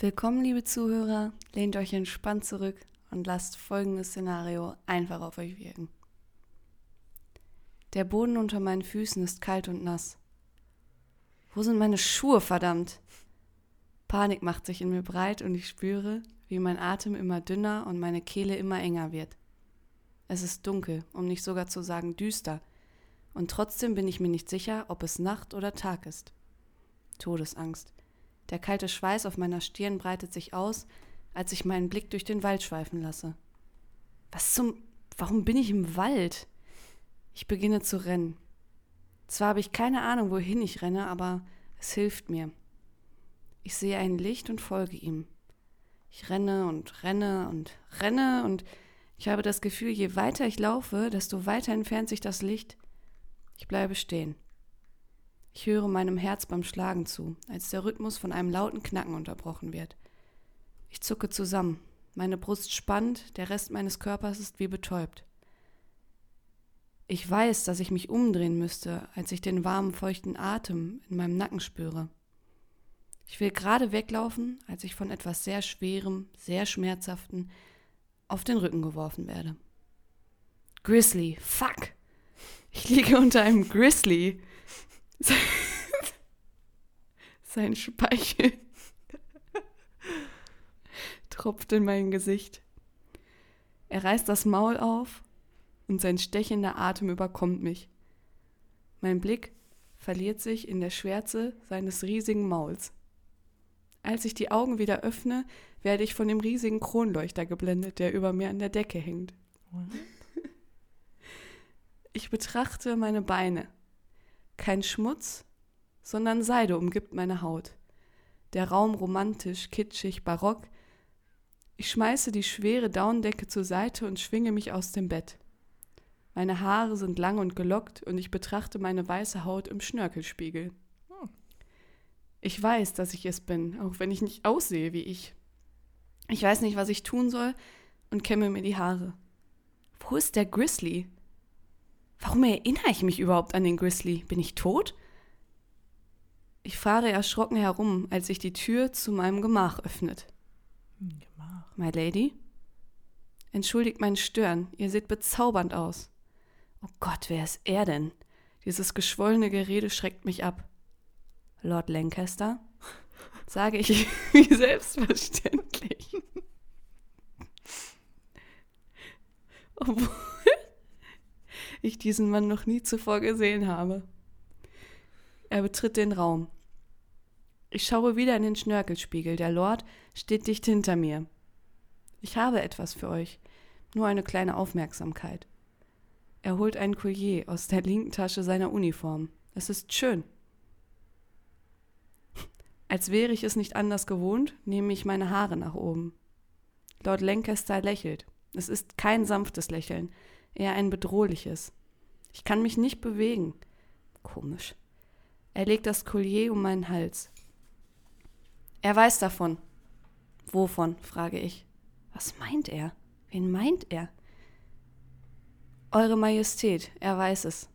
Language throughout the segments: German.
Willkommen, liebe Zuhörer. Lehnt euch entspannt zurück und lasst folgendes Szenario einfach auf euch wirken. Der Boden unter meinen Füßen ist kalt und nass. Wo sind meine Schuhe, verdammt? Panik macht sich in mir breit und ich spüre, wie mein Atem immer dünner und meine Kehle immer enger wird. Es ist dunkel, um nicht sogar zu sagen düster, und trotzdem bin ich mir nicht sicher, ob es Nacht oder Tag ist. Todesangst. Der kalte Schweiß auf meiner Stirn breitet sich aus, als ich meinen Blick durch den Wald schweifen lasse. Was zum. Warum bin ich im Wald? Ich beginne zu rennen. Zwar habe ich keine Ahnung, wohin ich renne, aber es hilft mir. Ich sehe ein Licht und folge ihm. Ich renne und renne und renne und ich habe das Gefühl, je weiter ich laufe, desto weiter entfernt sich das Licht. Ich bleibe stehen. Ich höre meinem Herz beim Schlagen zu, als der Rhythmus von einem lauten Knacken unterbrochen wird. Ich zucke zusammen, meine Brust spannt, der Rest meines Körpers ist wie betäubt. Ich weiß, dass ich mich umdrehen müsste, als ich den warmen, feuchten Atem in meinem Nacken spüre. Ich will gerade weglaufen, als ich von etwas sehr Schwerem, sehr Schmerzhaften auf den Rücken geworfen werde. Grizzly, fuck! Ich liege unter einem Grizzly. Sein Speichel tropft in mein Gesicht. Er reißt das Maul auf und sein stechender Atem überkommt mich. Mein Blick verliert sich in der Schwärze seines riesigen Mauls. Als ich die Augen wieder öffne, werde ich von dem riesigen Kronleuchter geblendet, der über mir an der Decke hängt. Ich betrachte meine Beine. Kein Schmutz, sondern Seide umgibt meine Haut. Der Raum romantisch, kitschig, barock. Ich schmeiße die schwere Daunendecke zur Seite und schwinge mich aus dem Bett. Meine Haare sind lang und gelockt und ich betrachte meine weiße Haut im Schnörkelspiegel. Ich weiß, dass ich es bin, auch wenn ich nicht aussehe wie ich. Ich weiß nicht, was ich tun soll und kämme mir die Haare. Wo ist der Grizzly? Warum erinnere ich mich überhaupt an den Grizzly? Bin ich tot? Ich fahre erschrocken herum, als sich die Tür zu meinem Gemach öffnet. Gemach. My Lady? Entschuldigt mein Stören, ihr seht bezaubernd aus. Oh Gott, wer ist er denn? Dieses geschwollene Gerede schreckt mich ab. Lord Lancaster? Sage ich wie selbstverständlich. Obwohl ich diesen Mann noch nie zuvor gesehen habe. Er betritt den Raum. Ich schaue wieder in den Schnörkelspiegel. Der Lord steht dicht hinter mir. Ich habe etwas für euch. Nur eine kleine Aufmerksamkeit. Er holt ein Collier aus der linken Tasche seiner Uniform. Es ist schön. Als wäre ich es nicht anders gewohnt, nehme ich meine Haare nach oben. Lord Lancaster lächelt. Es ist kein sanftes Lächeln, eher ein bedrohliches. Ich kann mich nicht bewegen. Komisch. Er legt das Collier um meinen Hals. Er weiß davon. Wovon? frage ich. Was meint er? Wen meint er? Eure Majestät, er weiß es.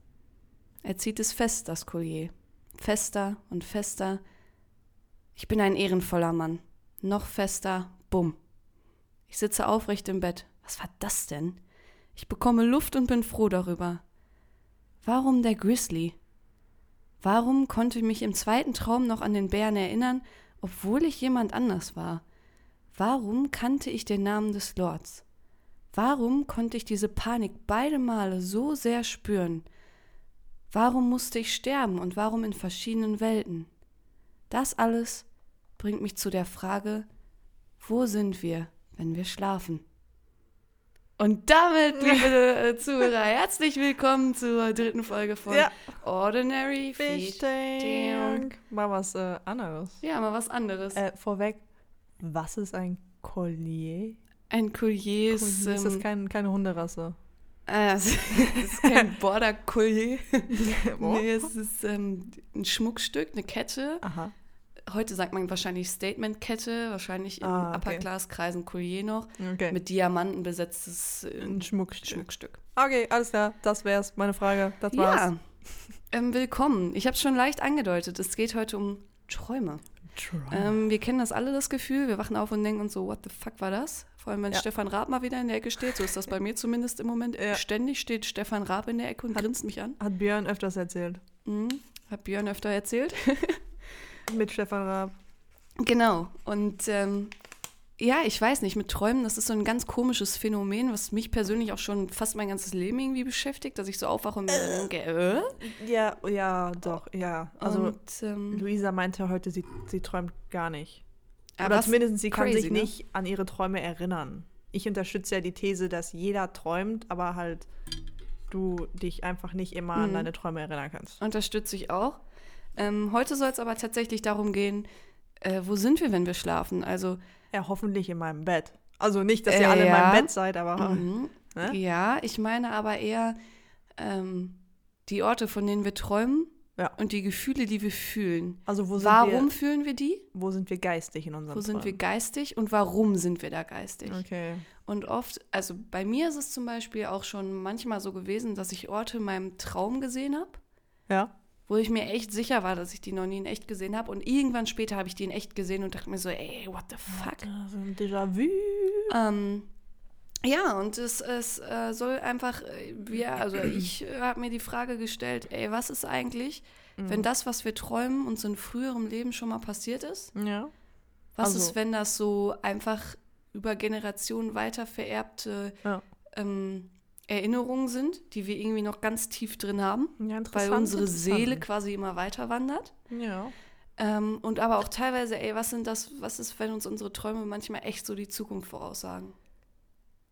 Er zieht es fest, das Collier. Fester und fester. Ich bin ein ehrenvoller Mann. Noch fester. Bumm. Ich sitze aufrecht im Bett. Was war das denn? Ich bekomme Luft und bin froh darüber. Warum der Grizzly? Warum konnte ich mich im zweiten Traum noch an den Bären erinnern, obwohl ich jemand anders war? Warum kannte ich den Namen des Lords? Warum konnte ich diese Panik beide Male so sehr spüren? Warum musste ich sterben und warum in verschiedenen Welten? Das alles bringt mich zu der Frage, wo sind wir, wenn wir schlafen? Und damit, liebe äh, Zuhörer, herzlich willkommen zur dritten Folge von Ja. Ordinary Fish Fish Tank. Mal was äh, anderes. Ja, mal was anderes. Äh, vorweg, was ist ein Collier? Ein Collier ist, Collier ist das ähm, kein, keine Hunderasse. äh, es ist kein Border Collier. Nee, es ist ähm, ein Schmuckstück, eine Kette. Aha. Heute sagt man wahrscheinlich Statement-Kette, wahrscheinlich in Ah, okay. Upper-Class-Kreisen Collier noch. Okay. Mit Diamanten besetztes äh, Schmuckstück. Schmuckstück. Okay, alles klar. Das wär's. Meine Frage. Das war's. Ja, ähm, willkommen. Ich habe es schon leicht angedeutet. Es geht heute um Träume. Traum. Ähm, wir kennen das alle, das Gefühl. Wir wachen auf und denken uns so, what the fuck war das? Vor allem, wenn Ja. Stefan Raab mal wieder in der Ecke steht. So ist das bei mir zumindest im Moment. Ja. Ständig steht Stefan Raab in der Ecke und grinst mich an. Hat Björn öfters erzählt. Mhm. Hat Björn öfter erzählt. Mit Stefan Raab. Genau. Und ähm, ja, ich weiß nicht, mit Träumen, das ist so ein ganz komisches Phänomen, was mich persönlich auch schon fast mein ganzes Leben irgendwie beschäftigt, dass ich so aufwache und mir denke, äh? Ja, ja, doch, ja. Also und, ähm, Luisa meinte heute, sie, sie träumt gar nicht. aber Oder zumindest sie kann crazy, sich ne? nicht an ihre Träume erinnern. Ich unterstütze ja die These, dass jeder träumt, aber halt du dich einfach nicht immer an Mhm. deine Träume erinnern kannst. Unterstütze ich auch. Ähm, heute soll es aber tatsächlich darum gehen, äh, wo sind wir, wenn wir schlafen? Also, Ja, hoffentlich in meinem Bett. Also nicht, dass ihr Äh, alle in ja. meinem Bett seid, aber mhm. ne? ja, ich meine aber eher ähm, die Orte, von denen wir träumen Ja. und die Gefühle, die wir fühlen. also wo sind, Warum wir, fühlen wir die? wo sind wir geistig in unserem Wo sind wir Träumen? geistig und warum sind wir da geistig? Okay. Und oft, also bei mir ist es zum Beispiel auch schon manchmal so gewesen, dass ich Orte in meinem Traum gesehen habe, Ja. Wo ich mir echt sicher war, dass ich die noch nie in echt gesehen habe. Und irgendwann später habe ich die in echt gesehen und dachte mir so, ey, what the fuck? Also ein Déjà-vu. Ähm, ja, und es, es äh, soll einfach, äh, wir, also ich äh, habe mir die Frage gestellt, ey, was ist eigentlich, Mhm. wenn das, was wir träumen, uns in früherem Leben schon mal passiert ist? Ja. Was Also- ist, wenn das so einfach über Generationen weiter vererbte Ja. ähm, Erinnerungen sind, die wir irgendwie noch ganz tief drin haben, ja weil unsere Seele quasi immer weiter wandert? Ja. Ähm, und aber auch teilweise, ey, was sind das, was ist, wenn uns unsere Träume manchmal echt so die Zukunft voraussagen?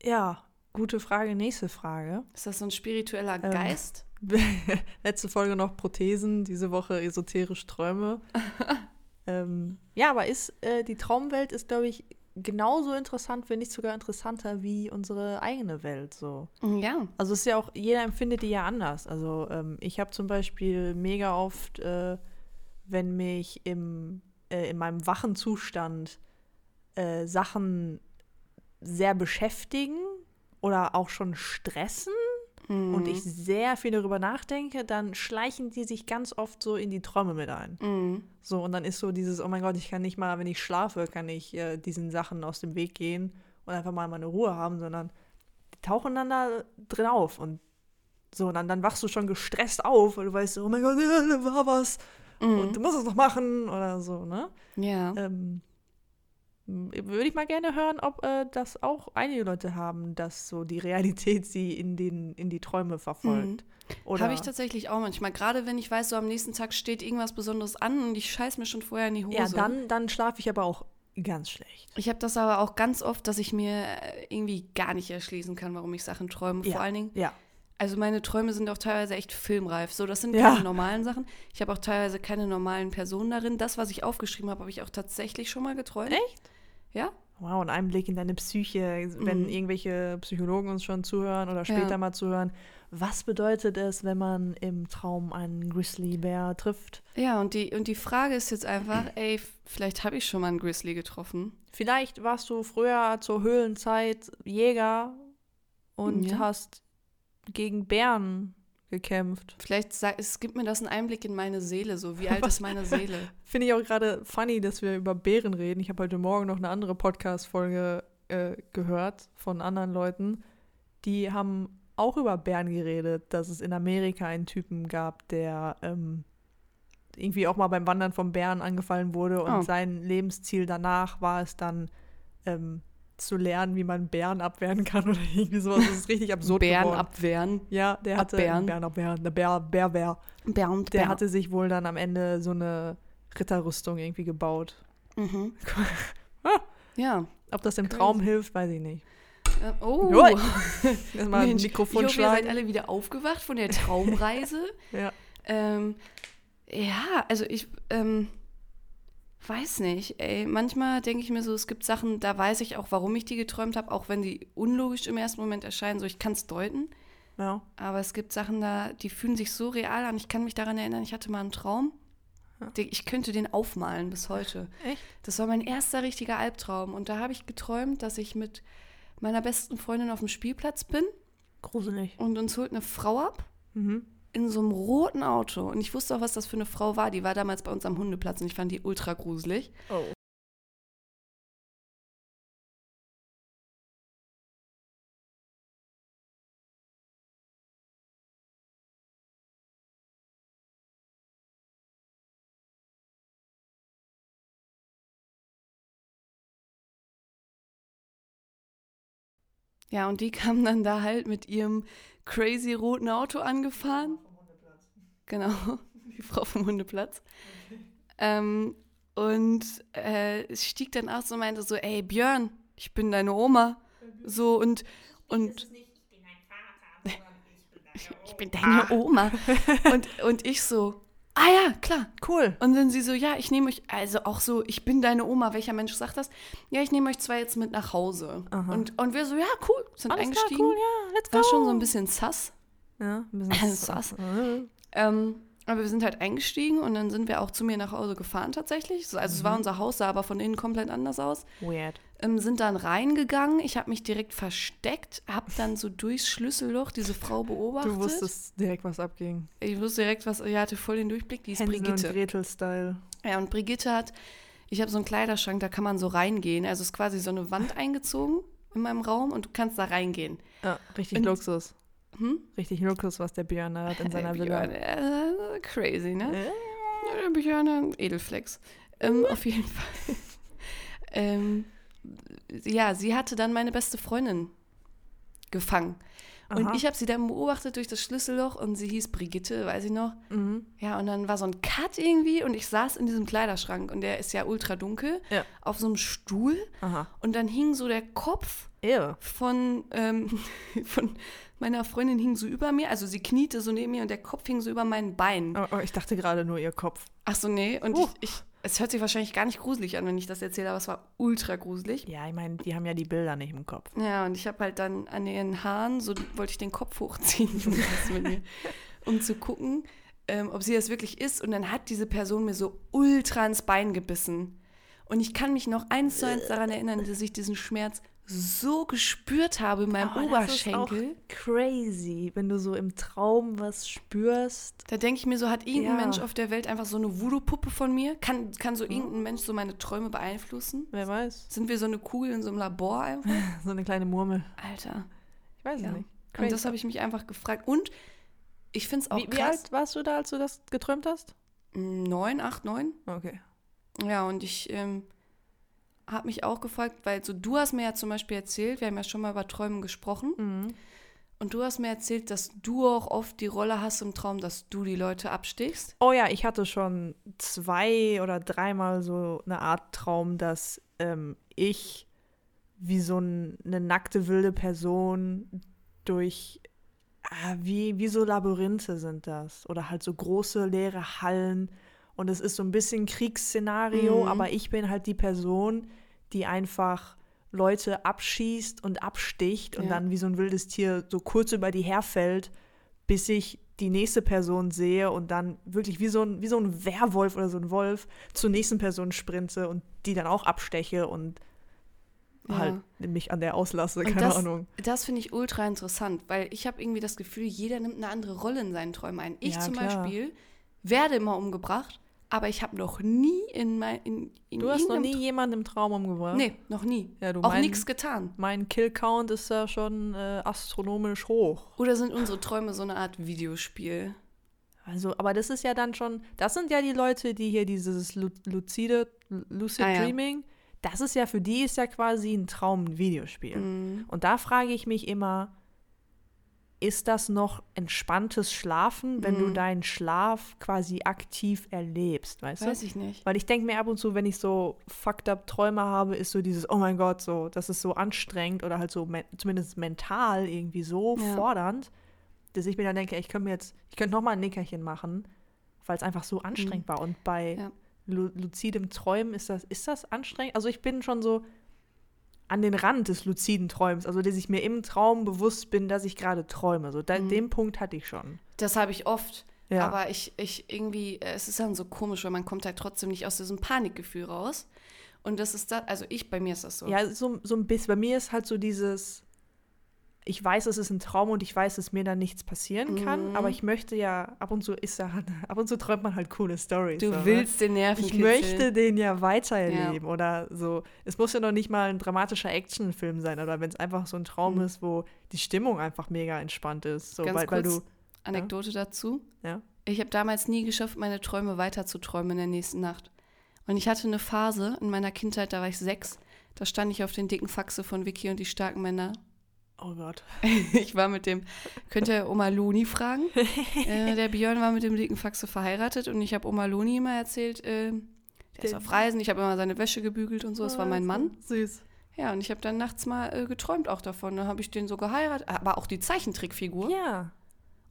Ja, gute Frage. Nächste Frage. Ist das so ein spiritueller Ähm, Geist? Letzte Folge noch Prothesen, diese Woche esoterisch Träume. ähm, ja, aber ist äh, die Traumwelt ist, glaube ich, genauso interessant, wenn nicht sogar interessanter wie unsere eigene Welt. So. Ja. Also es ist ja auch, jeder empfindet die ja anders. Also ähm, ich habe zum Beispiel mega oft, äh, wenn mich im, äh, in meinem wachen Zustand äh, Sachen sehr beschäftigen oder auch schon stressen Mhm. und ich sehr viel darüber nachdenke, dann schleichen die sich ganz oft so in die Träume mit ein. Mhm. So, und dann ist so dieses, oh mein Gott, ich kann nicht mal, wenn ich schlafe, kann ich äh, diesen Sachen aus dem Weg gehen und einfach mal meine Ruhe haben, sondern die tauchen dann da drin auf und so, und dann, dann wachst du schon gestresst auf, weil du weißt, oh mein Gott, da war was und du Mhm. musst es noch machen oder so, ne? Ja. Ähm, würde ich mal gerne hören, ob äh, das auch einige Leute haben, dass so die Realität sie in, den, in die Träume verfolgt. Oder Habe ich tatsächlich auch manchmal. Gerade wenn ich weiß, so am nächsten Tag steht irgendwas Besonderes an und ich scheiß mir schon vorher in die Hose. ja, dann, dann schlafe ich aber auch ganz schlecht. Ich habe das aber auch ganz oft, dass ich mir äh, irgendwie gar nicht erschließen kann, warum ich Sachen träume. Ja. Vor allen Dingen, Ja. also meine Träume sind auch teilweise echt filmreif. So, das sind Ja. keine normalen Sachen. Ich habe auch teilweise keine normalen Personen darin. Das, was ich aufgeschrieben habe, habe ich auch tatsächlich schon mal geträumt. Echt? Ja. Wow, ein Einblick in deine Psyche, wenn Mhm. irgendwelche Psychologen uns schon zuhören oder später Ja. mal zuhören. Was bedeutet es, wenn man im Traum einen Grizzlybär trifft? Ja, und die, und die Frage ist jetzt einfach, ey, vielleicht habe ich schon mal einen Grizzly getroffen. Vielleicht warst du früher zur Höhlenzeit Jäger und Ja. hast gegen Bären gekämpft. Vielleicht sag, es gibt mir das einen Einblick in meine Seele, so wie alt ist meine Seele? Finde ich auch gerade funny, dass wir über Bären reden. Ich habe heute Morgen noch eine andere Podcast-Folge äh, gehört von anderen Leuten. Die haben auch über Bären geredet, dass es in Amerika einen Typen gab, der ähm, irgendwie auch mal beim Wandern vom Bären angefallen wurde und Oh. sein Lebensziel danach war es dann ähm, zu lernen, wie man Bären abwehren kann oder irgendwie sowas. Das ist richtig absurd Bären geworden. abwehren. Ja, der hatte Abwehren. Bären abwehren, der Bär, Bär, Bär. Bären, Der Bären. hatte sich wohl dann am Ende so eine Ritterrüstung irgendwie gebaut. Mhm. Ah. Ja. Ob das im Crazy. Traum hilft, weiß ich nicht. Äh, oh. Erstmal ein Mikrofon ich hoffe, ihr seid schlagen. alle wieder aufgewacht von der Traumreise. Ja. ähm, ja, also ich ähm, weiß nicht. Ey, manchmal denke ich mir so, es gibt Sachen, da weiß ich auch, warum ich die geträumt habe, auch wenn die unlogisch im ersten Moment erscheinen. So, ich kann es deuten. ja. Aber es gibt Sachen da, die fühlen sich so real an. Ich kann mich daran erinnern, ich hatte mal einen Traum. Ich könnte den aufmalen bis heute. Echt? Das war mein erster richtiger Albtraum. Und da habe ich geträumt, dass ich mit meiner besten Freundin auf dem Spielplatz bin Gruselig. und uns holt eine Frau ab Mhm. In so einem roten Auto. Und ich wusste auch, was das für eine Frau war. Die war damals bei uns am Hundeplatz und ich fand die ultra gruselig. Oh. Ja, und die kam dann da halt mit ihrem crazy roten Auto angefahren. Genau, die Frau vom Hundeplatz. Ähm, und äh, stieg dann aus und meinte so, ey Björn, ich bin deine Oma. So und, und ich bin deine Oma. Und, und ich so, ah ja, klar. Cool. Und dann sie so, ja, ich nehme euch, also auch so, ich bin deine Oma. Welcher Mensch sagt das? Ja, ich nehme euch zwei jetzt mit nach Hause. Aha. Und, und wir so, ja, cool, sind Alles klar, eingestiegen. cool, ja, let's go. War schon so ein bisschen sass. Ja, ein bisschen Sass. Äh, Ähm, aber wir sind halt eingestiegen und dann sind wir auch zu mir nach Hause gefahren tatsächlich. So, Also es war unser Haus, sah aber von innen komplett anders aus. Weird. Ähm, sind dann reingegangen. Ich habe mich direkt versteckt, habe dann so durchs Schlüsselloch diese Frau beobachtet. Du wusstest direkt, was abging. Ich wusste direkt, was. Ich hatte voll den Durchblick. Die ist Hänsel und Brigitte. Gretel-Style. Ja, und Brigitte hat. Ich habe so einen Kleiderschrank, da kann man so reingehen. Also es ist quasi so eine Wand eingezogen in meinem Raum und du kannst da reingehen. Ja, richtig Und- Luxus. Hm? Richtig Luxus, was der Björn hat in seiner Äh, Villa. Äh, crazy, ne? Äh, der Björn, Edelflex. Ähm, auf jeden Fall. ähm, ja, sie hatte dann meine beste Freundin gefangen. Und Aha. ich habe sie dann beobachtet durch das Schlüsselloch und sie hieß Brigitte, weiß ich noch. Mhm. Ja, und dann war so ein Cut irgendwie und ich saß in diesem Kleiderschrank und der ist ja ultra dunkel Ja. auf so einem Stuhl Aha. und dann hing so der Kopf Ew. von, ähm, von meiner Freundin hing so über mir, also sie kniete so neben mir und der Kopf hing so über meinen Beinen. Oh, oh, ich dachte gerade nur ihr Kopf. Ach so, nee. Und Uh. ich, ich, es hört sich wahrscheinlich gar nicht gruselig an, wenn ich das erzähle, aber es war ultra gruselig. Ja, ich meine, die haben ja die Bilder nicht im Kopf. Ja, und ich habe halt dann an ihren Haaren, so wollte ich den Kopf hochziehen, um zu gucken, ähm, ob sie das wirklich ist. Und dann hat diese Person mir so ultra ins Bein gebissen. Und ich kann mich noch eins zu eins daran erinnern, dass ich diesen Schmerz so gespürt habe in meinem Oh, das ist auch Oberschenkel. Crazy, wenn du so im Traum was spürst. Da denke ich mir so, hat irgendein Ja. Mensch auf der Welt einfach so eine Voodoo-Puppe von mir? Kann, kann so irgendein Mensch so meine Träume beeinflussen? Wer weiß. Sind wir so eine Kugel in so einem Labor einfach? So eine kleine Murmel. Alter. Ich weiß Ja. es nicht. Und das habe ich mich einfach gefragt. Und ich finde es auch wie, wie krass. alt warst du da, als du das geträumt hast? Neun, acht, neun. Okay. Ja, und ich ähm, habe mich auch gefragt, weil so du hast mir ja zum Beispiel erzählt, wir haben ja schon mal über Träumen gesprochen, Mhm. und du hast mir erzählt, dass du auch oft die Rolle hast im Traum, dass du die Leute abstichst. Oh ja, ich hatte schon zwei oder dreimal so eine Art Traum, dass ähm, ich wie so ein, eine nackte wilde Person durch ah, wie, wie so Labyrinthe sind das oder halt so große leere Hallen und es ist so ein bisschen Kriegsszenario, Mhm. aber ich bin halt die Person, die einfach Leute abschießt und absticht und Ja. dann wie so ein wildes Tier so kurz über die herfällt, bis ich die nächste Person sehe und dann wirklich wie so ein, wie so ein Werwolf oder so ein Wolf zur nächsten Person sprinte und die dann auch absteche und Ja. halt mich an der auslasse, keine das, Ahnung. Das finde ich ultra interessant, weil ich habe irgendwie das Gefühl, jeder nimmt eine andere Rolle in seinen Träumen ein. Ich Ja, zum klar. Beispiel werde immer umgebracht, aber ich habe noch nie in mein in, in Du hast noch nie jemanden im Traum umgebracht? Nee, noch nie. Ja, du Auch nichts getan. Mein Kill-Count ist ja schon äh, astronomisch hoch. Oder sind unsere Träume so eine Art Videospiel? Also, aber das ist ja dann schon, das sind ja die Leute, die hier dieses lu luzide, lucid Ah, ja. Dreaming, das ist ja für die ist ja quasi ein Traum, ein Videospiel. Mhm. Und da frage ich mich immer, ist das noch entspanntes Schlafen, wenn du Mhm. deinen Schlaf quasi aktiv erlebst, weißt Weiß du? ich nicht. Weil ich denke mir ab und zu, wenn ich so fucked up Träume habe, ist so dieses, oh mein Gott, so, das ist so anstrengend oder halt so men zumindest mental irgendwie so Ja. fordernd, dass ich mir dann denke, ich könnte mir jetzt, ich könnte nochmal ein Nickerchen machen, weil es einfach so anstrengend war. Und bei Mhm. Ja. lu luzidem Träumen ist das, ist das anstrengend? Also ich bin schon so an den Rand des luziden Träums, also dass ich mir im Traum bewusst bin, dass ich gerade träume. So, da, Mhm. den Punkt hatte ich schon. Das habe ich oft. Ja. Aber ich, ich irgendwie, äh, es ist dann so komisch, weil man kommt halt trotzdem nicht aus diesem Panikgefühl raus. Und das ist das, also ich, bei mir ist das so. Ja, so, so ein bisschen. Bei mir ist halt so dieses, ich weiß, es ist ein Traum und ich weiß, dass mir da nichts passieren kann, Mhm. aber ich möchte ja, ab und zu ist ja, ab und zu träumt man halt coole Stories. Du ne? willst den Nerven Ich möchte den ja weitererleben oder so. Es muss ja noch nicht mal ein dramatischer Actionfilm sein oder wenn es einfach so ein Traum Mhm. ist, wo die Stimmung einfach mega entspannt ist. So, Ganz weil, weil kurz, du, Anekdote dazu. Ja. Ich habe damals nie geschafft, meine Träume weiterzuträumen in der nächsten Nacht. Und ich hatte eine Phase in meiner Kindheit, da war ich sechs, da stand ich auf den dicken Faxe von Vicky und die starken Männer. Oh Gott. Ich war mit dem, könnt ihr Oma Loni fragen? äh, der Björn war mit dem dicken Faxe verheiratet und ich habe Oma Loni immer erzählt, äh, der ist auf Reisen, ich habe immer seine Wäsche gebügelt und so, das war mein Mann. Süß. Ja, und ich habe dann nachts mal äh, geträumt auch davon. Dann habe ich den so geheiratet, aber auch die Zeichentrickfigur. Ja.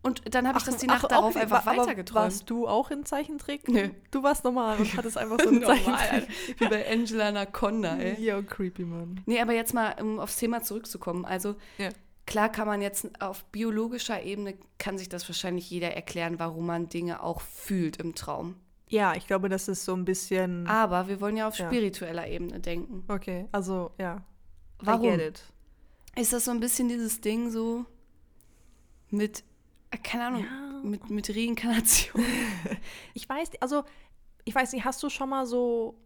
Und dann habe ich das die ach, Nacht auch darauf nicht. einfach Wa- aber weitergeträumt. Warst du auch in Zeichentrick? Nö. Du warst normal und hattest einfach so Normal, Zeichentrick. Wie bei Angela Anaconda, ey. Ja, creepy, Mann. Nee, aber jetzt mal, um aufs Thema zurückzukommen. Also, Ja. klar kann man jetzt auf biologischer Ebene, kann sich das wahrscheinlich jeder erklären, warum man Dinge auch fühlt im Traum. Ja, ich glaube, das ist so ein bisschen. Aber wir wollen ja auf Ja. spiritueller Ebene denken. Okay, also ja. Warum? I get it. Ist das so ein bisschen dieses Ding so mit, keine Ahnung, Ja. mit, mit Reinkarnation? Ich weiß, also, ich weiß nicht, hast du schon mal so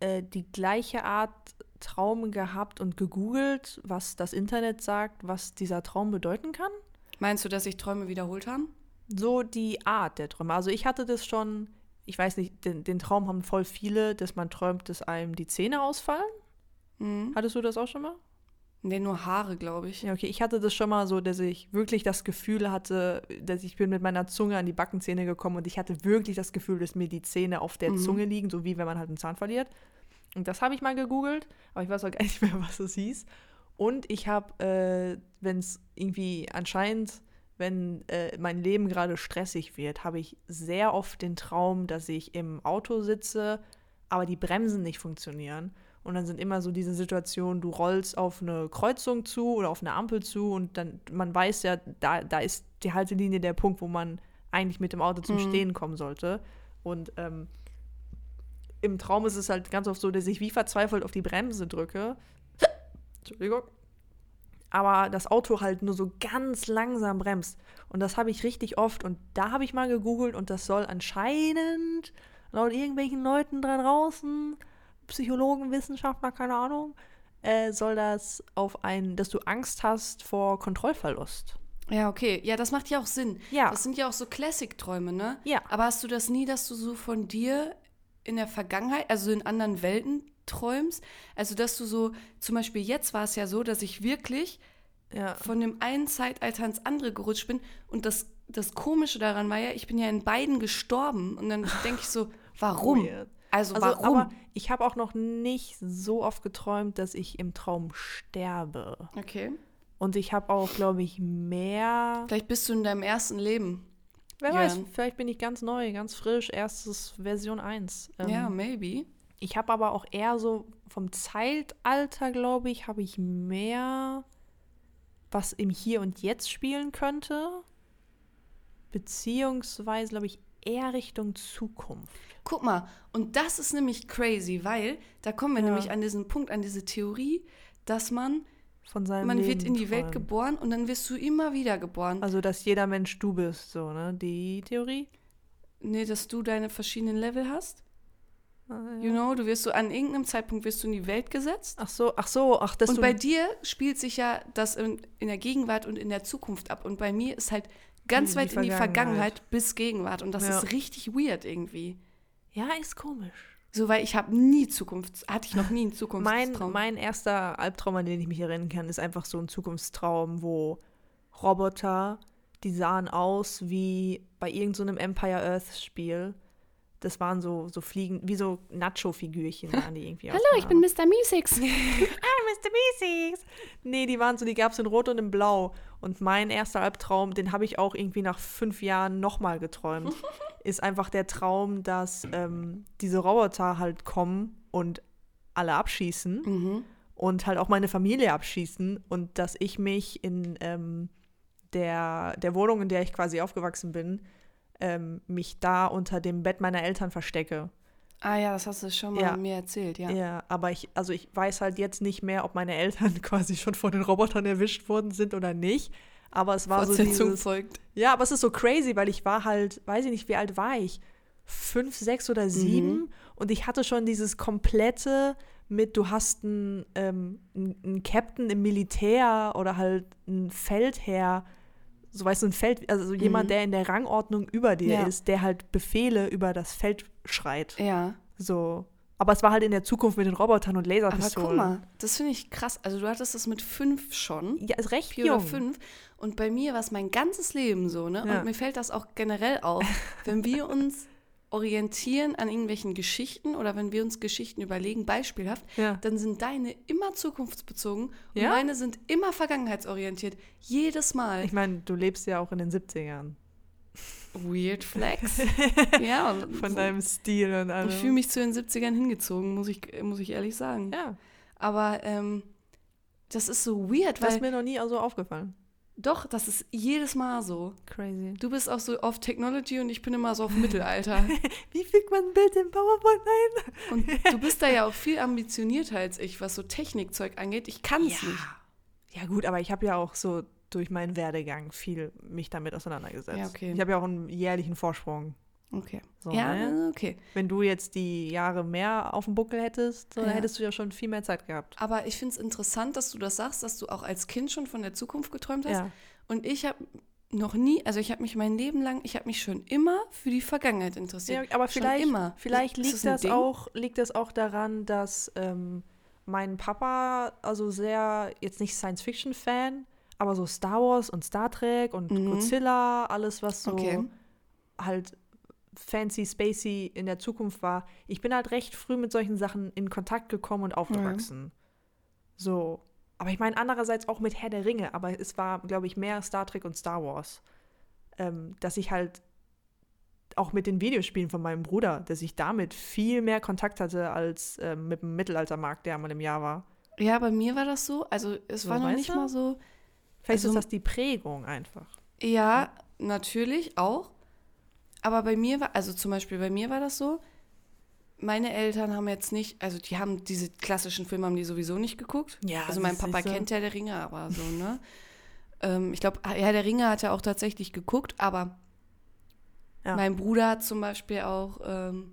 äh, die gleiche Art Traum gehabt und gegoogelt, was das Internet sagt, was dieser Traum bedeuten kann? Meinst du, dass sich Träume wiederholt haben? So die Art der Träume. Also ich hatte das schon, ich weiß nicht, den, den Traum haben voll viele, dass man träumt, dass einem die Zähne ausfallen. Mhm. Hattest du das auch schon mal? Nee, nur Haare, glaube ich. Ja, okay. Ich hatte das schon mal so, dass ich wirklich das Gefühl hatte, dass ich bin mit meiner Zunge an die Backenzähne gekommen und ich hatte wirklich das Gefühl, dass mir die Zähne auf der Mhm. Zunge liegen, so wie wenn man halt einen Zahn verliert. Und das habe ich mal gegoogelt, aber ich weiß auch gar nicht mehr, was es hieß. Und ich habe, äh, wenn es irgendwie anscheinend, wenn äh, mein Leben gerade stressig wird, habe ich sehr oft den Traum, dass ich im Auto sitze, aber die Bremsen nicht funktionieren. Und dann sind immer so diese Situationen, du rollst auf eine Kreuzung zu oder auf eine Ampel zu und dann, man weiß ja, da, da ist die Haltelinie der Punkt, wo man eigentlich mit dem Auto zum Mhm. Stehen kommen sollte. Und ähm, im Traum ist es halt ganz oft so, dass ich wie verzweifelt auf die Bremse drücke. Entschuldigung. Aber das Auto halt nur so ganz langsam bremst. Und das habe ich richtig oft. Und da habe ich mal gegoogelt und das soll anscheinend laut irgendwelchen Leuten da draußen, Psychologen, Wissenschaftler, keine Ahnung, äh, soll das auf ein, dass du Angst hast vor Kontrollverlust. Ja, okay. Ja, das macht ja auch Sinn. Ja. Das sind ja auch so Classic-Träume, ne? Ja. Aber hast du das nie, dass du so von dir in der Vergangenheit, also in anderen Welten träumst? Also, dass du so, zum Beispiel jetzt war es ja so, dass ich wirklich Ja. von dem einen Zeitalter ins andere gerutscht bin. Und das, das Komische daran war ja, ich bin ja in beiden gestorben. Und dann denke ich so, warum? Weird. Also, Also, warum? aber ich habe auch noch nicht so oft geträumt, dass ich im Traum sterbe. okay. Und ich habe auch, glaube ich, mehr. Vielleicht bist du in deinem ersten Leben. Wer Ja. weiß, vielleicht bin ich ganz neu, ganz frisch, erstes Version 1. Ähm, ja, maybe. Ich habe aber auch eher so vom Zeitalter, glaube ich, habe ich mehr, was im Hier und Jetzt spielen könnte. Beziehungsweise, glaube ich, eher Richtung Zukunft. Guck mal, und das ist nämlich crazy, weil da kommen wir Ja. nämlich an diesen Punkt, an diese Theorie, dass man, Von seinem man Leben wird in die Welt träumt. geboren und dann wirst du immer wieder geboren. Also, dass jeder Mensch du bist, so, ne? Die Theorie? nee, dass du deine verschiedenen Level hast. Ah, ja. You know, du wirst so an irgendeinem Zeitpunkt wirst du in die Welt gesetzt. Ach so, ach so, ach, dass und bei dir spielt sich ja das in, in der Gegenwart und in der Zukunft ab. Und bei mir ist halt ganz Die- weit die in die Vergangenheit. Vergangenheit bis Gegenwart. Und das Ja. ist richtig weird irgendwie. Ja, ist komisch. So, weil ich habe nie Zukunft, hatte ich noch nie einen Mein, Zukunftstraum. mein erster Albtraum, an den ich mich erinnern kann, ist einfach so ein Zukunftstraum, wo Roboter, die sahen aus wie bei irgendeinem so Empire Earth Spiel. Das waren so, so Fliegen, wie so Nacho-Figürchen waren die irgendwie. Hallo, ich bin Mr. Meeseeks. Ah, Mr. Meeseeks. Nee, die waren so, die gab es in Rot und in Blau. Und mein erster Albtraum, den habe ich auch irgendwie nach fünf Jahren nochmal geträumt, ist einfach der Traum, dass ähm, diese Roboter halt kommen und alle abschießen mhm. und halt auch meine Familie abschießen und dass ich mich in ähm, der, der Wohnung, in der ich quasi aufgewachsen bin, ähm, mich da unter dem Bett meiner Eltern verstecke. Ah ja, das hast du schon mal Ja. mir erzählt, ja. Ja, aber ich, also ich weiß halt jetzt nicht mehr, ob meine Eltern quasi schon von den Robotern erwischt worden sind oder nicht. Aber es war so dieses, folgt. Ja, aber es ist so crazy, weil ich war halt, weiß ich nicht, wie alt war ich? Fünf, sechs oder sieben. Und ich hatte schon dieses komplette mit, du hast einen, ähm, einen Captain im Militär oder halt einen Feldherr, so weißt du, ein Feld, also so jemand, Mhm. der in der Rangordnung über dir Ja. ist, der halt Befehle über das Feld schreit. Ja. So. Aber es war halt in der Zukunft mit den Robotern und Aber Laserpistolen. guck mal, das finde ich krass. Also du hattest das mit fünf schon. Ja, ist recht Vier jung. oder fünf. Und bei mir war es mein ganzes Leben so, ne? Ja. Und mir fällt das auch generell auf. wenn wir uns orientieren an irgendwelchen Geschichten oder wenn wir uns Geschichten überlegen, beispielhaft, Ja. dann sind deine immer zukunftsbezogen und Ja? meine sind immer vergangenheitsorientiert. Jedes Mal. Ich meine, du lebst ja auch in den 70ern. Weird Flex. ja, Von so. deinem Stil und allem. Ich fühle mich zu den 70ern hingezogen, muss ich, muss ich ehrlich sagen. Ja, Aber ähm, das ist so weird, das weil ist mir noch nie so aufgefallen. doch, das ist jedes Mal so. Crazy. Du bist auch so auf Technology und ich bin immer so auf Mittelalter. Wie fügt man ein Bild in PowerPoint ein? Und du bist da ja auch viel ambitionierter als ich, was so Technikzeug angeht. Ich kann es nicht. Ja gut, aber ich habe ja auch so durch meinen Werdegang viel mich damit auseinandergesetzt. Ja, okay. Ich habe ja auch einen jährlichen Vorsprung. Okay. So, ja, ne? okay. Wenn du jetzt die Jahre mehr auf dem Buckel hättest, so, dann Ja. hättest du ja schon viel mehr Zeit gehabt. Aber ich finde es interessant, dass du das sagst, dass du auch als Kind schon von der Zukunft geträumt hast. Ja. Und ich habe noch nie, also ich habe mich mein Leben lang, ich habe mich schon immer für die Vergangenheit ja, interessiert. aber Schon vielleicht, immer. vielleicht liegt das das, auch, liegt das auch daran, dass ähm, mein Papa also sehr, jetzt nicht Science-Fiction-Fan, aber so Star Wars und Star Trek und Mhm. Godzilla, alles was so Okay. halt fancy, spacey in der Zukunft war. Ich bin halt recht früh mit solchen Sachen in Kontakt gekommen und aufgewachsen. So. Aber ich meine andererseits auch mit Herr der Ringe, aber es war, glaube ich, mehr Star Trek und Star Wars. Ähm, dass ich halt auch mit den Videospielen von meinem Bruder, dass ich damit viel mehr Kontakt hatte als ähm, mit dem Mittelaltermarkt, der einmal im Jahr war. Ja, bei mir war das so. Also es So, war noch nicht du? mal so. Vielleicht Also- ist das die Prägung einfach. Ja, natürlich auch. Aber bei mir war, also zum Beispiel bei mir war das so, meine Eltern haben jetzt nicht, also die haben diese klassischen Filme haben die sowieso nicht geguckt. Ja, Also mein Papa so. kennt ja der Ringe, aber so, ne? ähm, ich glaube, ja, der Ringe hat er auch tatsächlich geguckt, aber Ja. mein Bruder hat zum Beispiel auch ähm,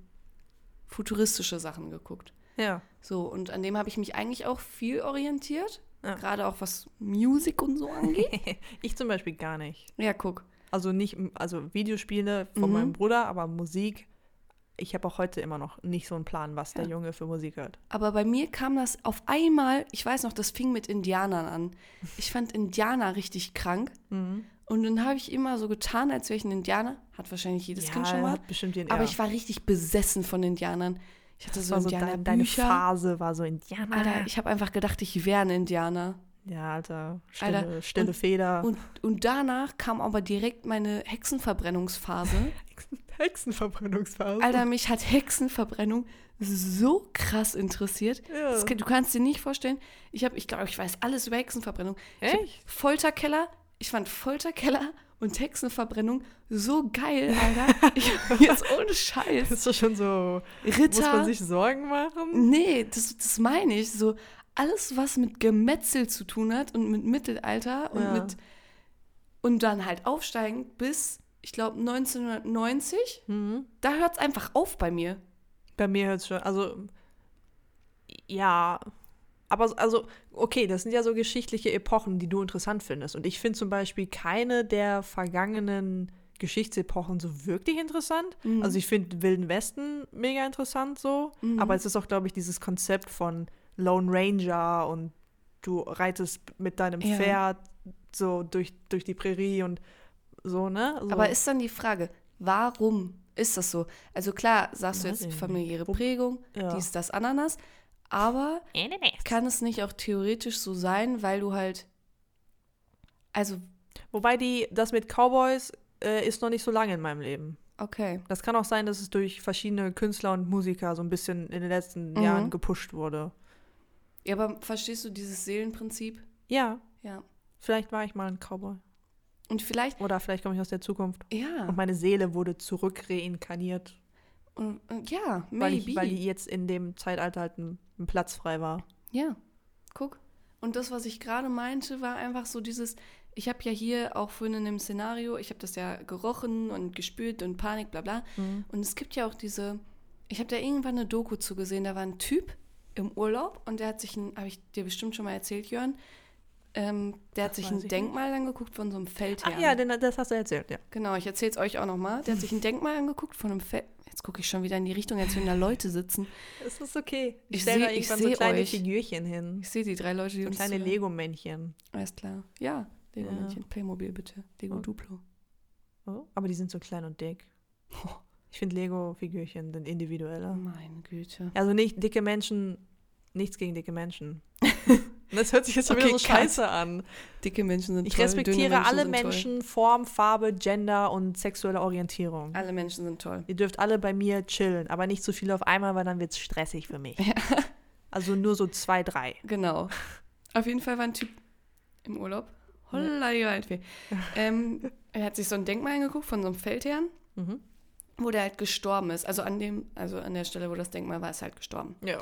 futuristische Sachen geguckt. Ja. So, und an dem habe ich mich eigentlich auch viel orientiert. Ja. Gerade auch was Musik und so angeht. ich zum Beispiel gar nicht. ja, guck. Also nicht, also Videospiele von Mhm. meinem Bruder, aber Musik. Ich habe auch heute immer noch nicht so einen Plan, was der Ja. Junge für Musik hört. Aber bei mir kam das auf einmal, ich weiß noch, das fing mit Indianern an. Ich fand Indianer richtig krank. Mhm. Und dann habe ich immer so getan, als wäre ich ein Indianer. Hat wahrscheinlich jedes Kind schon mal. bestimmt den, Aber ja. ich war richtig besessen von Indianern. Ich hatte das so war so dein, deine Indianerbücher. Phase war so Indianer. Alter, ich habe einfach gedacht, ich wäre ein Indianer. ja, Alter, stille, Alter, stille und- Feder. Und, und danach kam aber direkt meine Hexenverbrennungsphase. Hexenverbrennungsphase. Alter, mich hat Hexenverbrennung so krass interessiert. Ja. Das, du kannst dir nicht vorstellen. Ich habe, ich glaube, ich weiß alles über Hexenverbrennung. Echt? Folterkeller. Ich fand Folterkeller und Hexenverbrennung so geil, Alter. ich, jetzt ohne Scheiß. ist das schon so, muss man Ritter. sich Sorgen machen? Nee, das, das meine ich. So alles, was mit Gemetzel zu tun hat und mit Mittelalter und Ja. mit und dann halt aufsteigen bis, ich glaube, 1990. Mhm. Da hört es einfach auf bei mir. Bei mir hört es schon, also ja, aber also, okay, das sind ja so geschichtliche Epochen, die du interessant findest. Und ich finde zum Beispiel keine der vergangenen Geschichtsepochen so wirklich interessant. Mhm. Also ich finde Wilden Westen mega interessant so, Mhm. aber es ist auch, glaube ich, dieses Konzept von Lone Ranger und du reitest mit deinem Ja. Pferd so durch, durch die Prärie und so, ne? So. Aber ist dann die Frage, warum ist das so? Also klar, sagst du Weiß jetzt ich nicht. familiäre Prägung, Ja. dies, das, Ananas, aber kann es nicht auch theoretisch so sein, weil du halt, also, Wobei die, das mit Cowboys äh, ist noch nicht so lange in meinem Leben. okay, Das kann auch sein, dass es durch verschiedene Künstler und Musiker so ein bisschen in den letzten Mhm. Jahren gepusht wurde. ja, aber verstehst du dieses Seelenprinzip? Ja, Ja. vielleicht war ich mal ein Cowboy. Und vielleicht, Oder vielleicht komme ich aus der Zukunft. ja, Und meine Seele wurde zurück reinkarniert. Und, und ja, Weil, maybe. ich, weil die jetzt in dem Zeitalter halt ein, ein Platz frei war. Ja, guck. Und das, was ich gerade meinte, war einfach so dieses, ich habe ja hier auch vorhin in dem Szenario, ich habe das ja gerochen und gespürt und Panik, bla bla. Und es gibt ja auch diese, ich habe da irgendwann eine Doku zugesehen, da war ein Typ im Urlaub und der hat sich ein, habe ich dir bestimmt schon mal erzählt, Jörn, ähm, der hat Das sich weiß ein ich nicht. Denkmal angeguckt von so einem Feldherrn. Ach ja, das hast du erzählt, ja. Genau, ich erzähle es euch auch nochmal. Der hat sich ein Denkmal angeguckt von einem Feld. Jetzt gucke ich schon wieder in die Richtung, als wenn da Leute sitzen. Es ist okay. Ich stell da seh- ich irgendwann so kleine euch. Figürchen hin. Ich sehe die drei Leute, die So uns kleine. Lego-Männchen. Alles klar. Ja, Lego Ja. Playmobil bitte. Lego Oh. Duplo. Oh, aber die sind so klein und dick. Oh. Ich finde Lego-Figürchen sind individueller. Meine Güte. Also nicht dicke Menschen, nichts gegen dicke Menschen. das hört sich jetzt schon Okay, wieder so cut. scheiße an. Dicke Menschen sind Ich toll. respektiere dünne alle sind toll. Menschen, Form, Farbe, Gender und sexuelle Orientierung. Alle Menschen sind toll. Ihr dürft alle bei mir chillen, aber nicht so viele auf einmal, weil dann wird es stressig für mich. Ja. Also nur so zwei, drei. Genau. Auf jeden Fall war ein Typ im Urlaub. Holla die Waldfee. Ähm, er hat sich so ein Denkmal angeguckt von so einem Feldherrn, Mhm. wo der halt gestorben ist. Also an dem, also an der Stelle, wo das Denkmal war, ist er halt gestorben. Ja.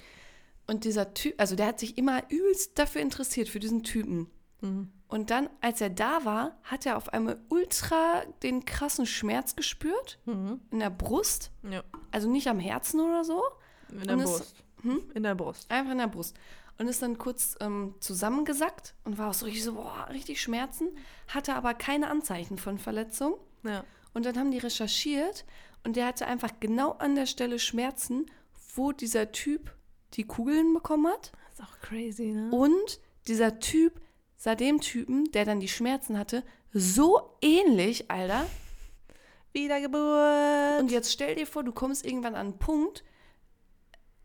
Und dieser Typ, also der hat sich immer übelst dafür interessiert, für diesen Typen. Mhm. Und dann, als er da war, hat er auf einmal ultra den krassen Schmerz gespürt Mhm. in der Brust. Ja. Also nicht am Herzen oder so, In der Und Brust. hm? In der Brust. einfach in der Brust. Und ist dann kurz ähm, zusammengesackt und war auch so richtig so, boah, richtig Schmerzen, hatte aber keine Anzeichen von Verletzung. Ja. Und dann haben die recherchiert und der hatte einfach genau an der Stelle Schmerzen, wo dieser Typ die Kugeln bekommen hat. Das ist auch crazy, ne? Und dieser Typ sah dem Typen, der dann die Schmerzen hatte, so ähnlich, Alter. Wiedergeburt. Und jetzt stell dir vor, du kommst irgendwann an einen Punkt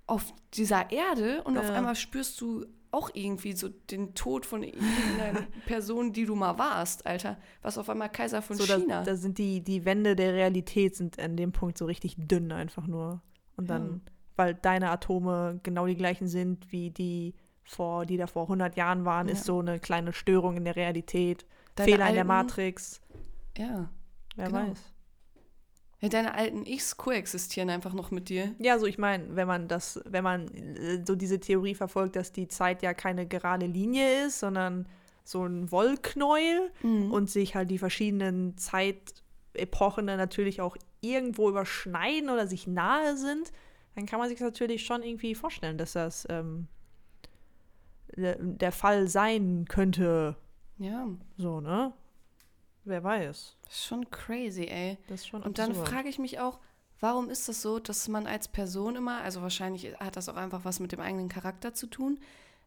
auf dieser Erde und auf Ja. einmal spürst du auch irgendwie so den Tod von irgendeiner Person, die du mal warst, Alter. Was auf einmal Kaiser von so, da, China. da sind die, die Wände der Realität sind an dem Punkt so richtig dünn einfach nur. Und dann, Ja. Weil deine Atome genau die gleichen sind wie die vor, die da vor 100 Jahren waren, Ja. ist so eine kleine Störung in der Realität. Deine Fehler in der alten- Matrix. ja. Wer genau. weiß. ja. Deine alten Ichs koexistieren einfach noch mit dir. Ja, so ich meine, wenn man das, wenn man äh, so diese Theorie verfolgt, dass die Zeit ja keine gerade Linie ist, sondern so ein Wollknäuel Mhm. und sich halt die verschiedenen Zeitepochen dann natürlich auch irgendwo überschneiden oder sich nahe sind, dann kann man sich natürlich schon irgendwie vorstellen, dass das ähm, der, Fall sein könnte. Ja, So, ne? Wer weiß. das ist schon crazy, ey. Das ist schon Und dann absurd. frage ich mich auch, warum ist das so, dass man als Person immer, also wahrscheinlich hat das auch einfach was mit dem eigenen Charakter zu tun,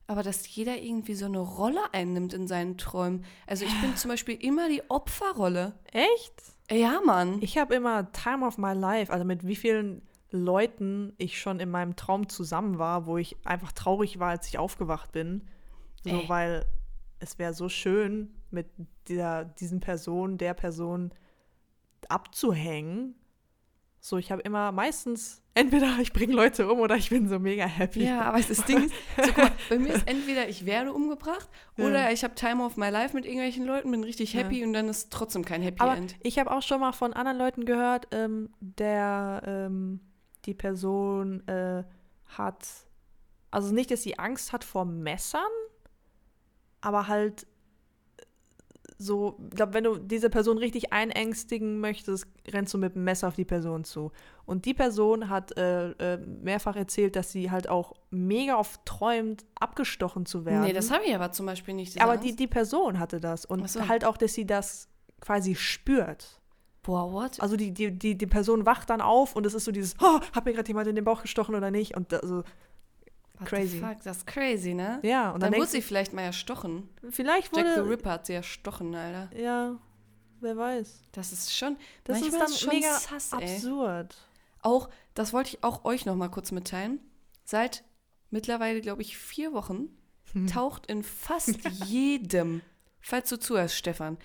aber dass jeder irgendwie so eine Rolle einnimmt in seinen Träumen. Also ich bin zum Beispiel immer die Opferrolle. Echt? Ja, Mann. Ich habe immer Time of my life, also mit wie vielen Leuten ich schon in meinem Traum zusammen war, wo ich einfach traurig war, als ich aufgewacht bin. So, Ey. weil es wäre so schön, mit dieser, diesen Person, der Person abzuhängen. So, ich habe immer meistens, entweder ich bringe Leute um oder ich bin so mega happy. ja, aber das Ding ist, so, mal, bei mir ist entweder ich werde umgebracht Ja. oder ich habe Time of my life mit irgendwelchen Leuten, bin richtig Ja. happy und dann ist trotzdem kein Happy Aber End. ich habe auch schon mal von anderen Leuten gehört, ähm, der ähm, die Person äh, hat, also nicht, dass sie Angst hat vor Messern, aber halt äh, so, ich glaube, wenn du diese Person richtig einängstigen möchtest, rennst du mit dem Messer auf die Person zu. Und die Person hat äh, äh, mehrfach erzählt, dass sie halt auch mega oft träumt, abgestochen zu werden. Nee, das habe ich aber zum Beispiel nicht. aber Angst. die, die Person hatte das. Und so. halt auch, dass sie das quasi spürt. Boah, what? Also die, die, die, die Person wacht dann auf und es ist so dieses, oh, hat mir gerade jemand in den Bauch gestochen oder nicht? Und also, What crazy. Fuck? Das ist crazy, ne? ja, und dann dann, wurde sie vielleicht mal erstochen. vielleicht Jack the wurde, Ripper hat sie erstochen, Alter. ja, wer weiß. Das ist schon, Das ist dann schon mega sass, absurd. Auch, das wollte ich auch euch noch mal kurz mitteilen. Seit mittlerweile, glaube ich, vier Wochen Hm. taucht in fast jedem, falls du zuhörst, Stefan,